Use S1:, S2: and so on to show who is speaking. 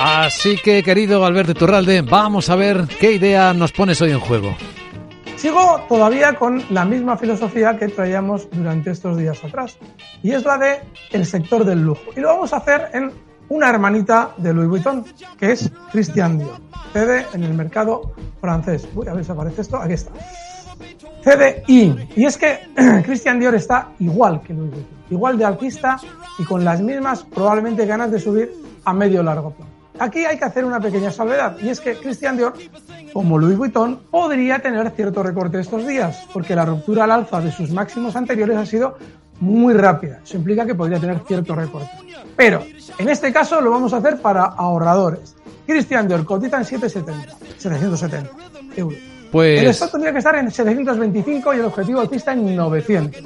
S1: Así que, querido Alberto Turralde, vamos a ver qué idea nos pones hoy en juego.
S2: Sigo todavía con la misma filosofía que traíamos durante estos días atrás, y es la de el sector del lujo. Y lo vamos a hacer en una hermanita de Louis Vuitton, que es Christian Dior. Cede en el mercado francés. Voy a ver si aparece esto. Aquí está. CDI. Y es que Christian Dior está igual que Louis Vuitton, igual de alquista y con las mismas probablemente ganas de subir a medio largo plazo. Aquí hay que hacer una pequeña salvedad, y es que Christian Dior, como Louis Vuitton, podría tener cierto recorte estos días, porque la ruptura al alza de sus máximos anteriores ha sido muy rápida. Eso implica que podría tener cierto recorte. Pero, en este caso, lo vamos a hacer para ahorradores. Christian Dior cotiza en 770, 770 euros.
S1: Pues...
S2: El stock tendría que estar en 725 y el objetivo alcista en 900.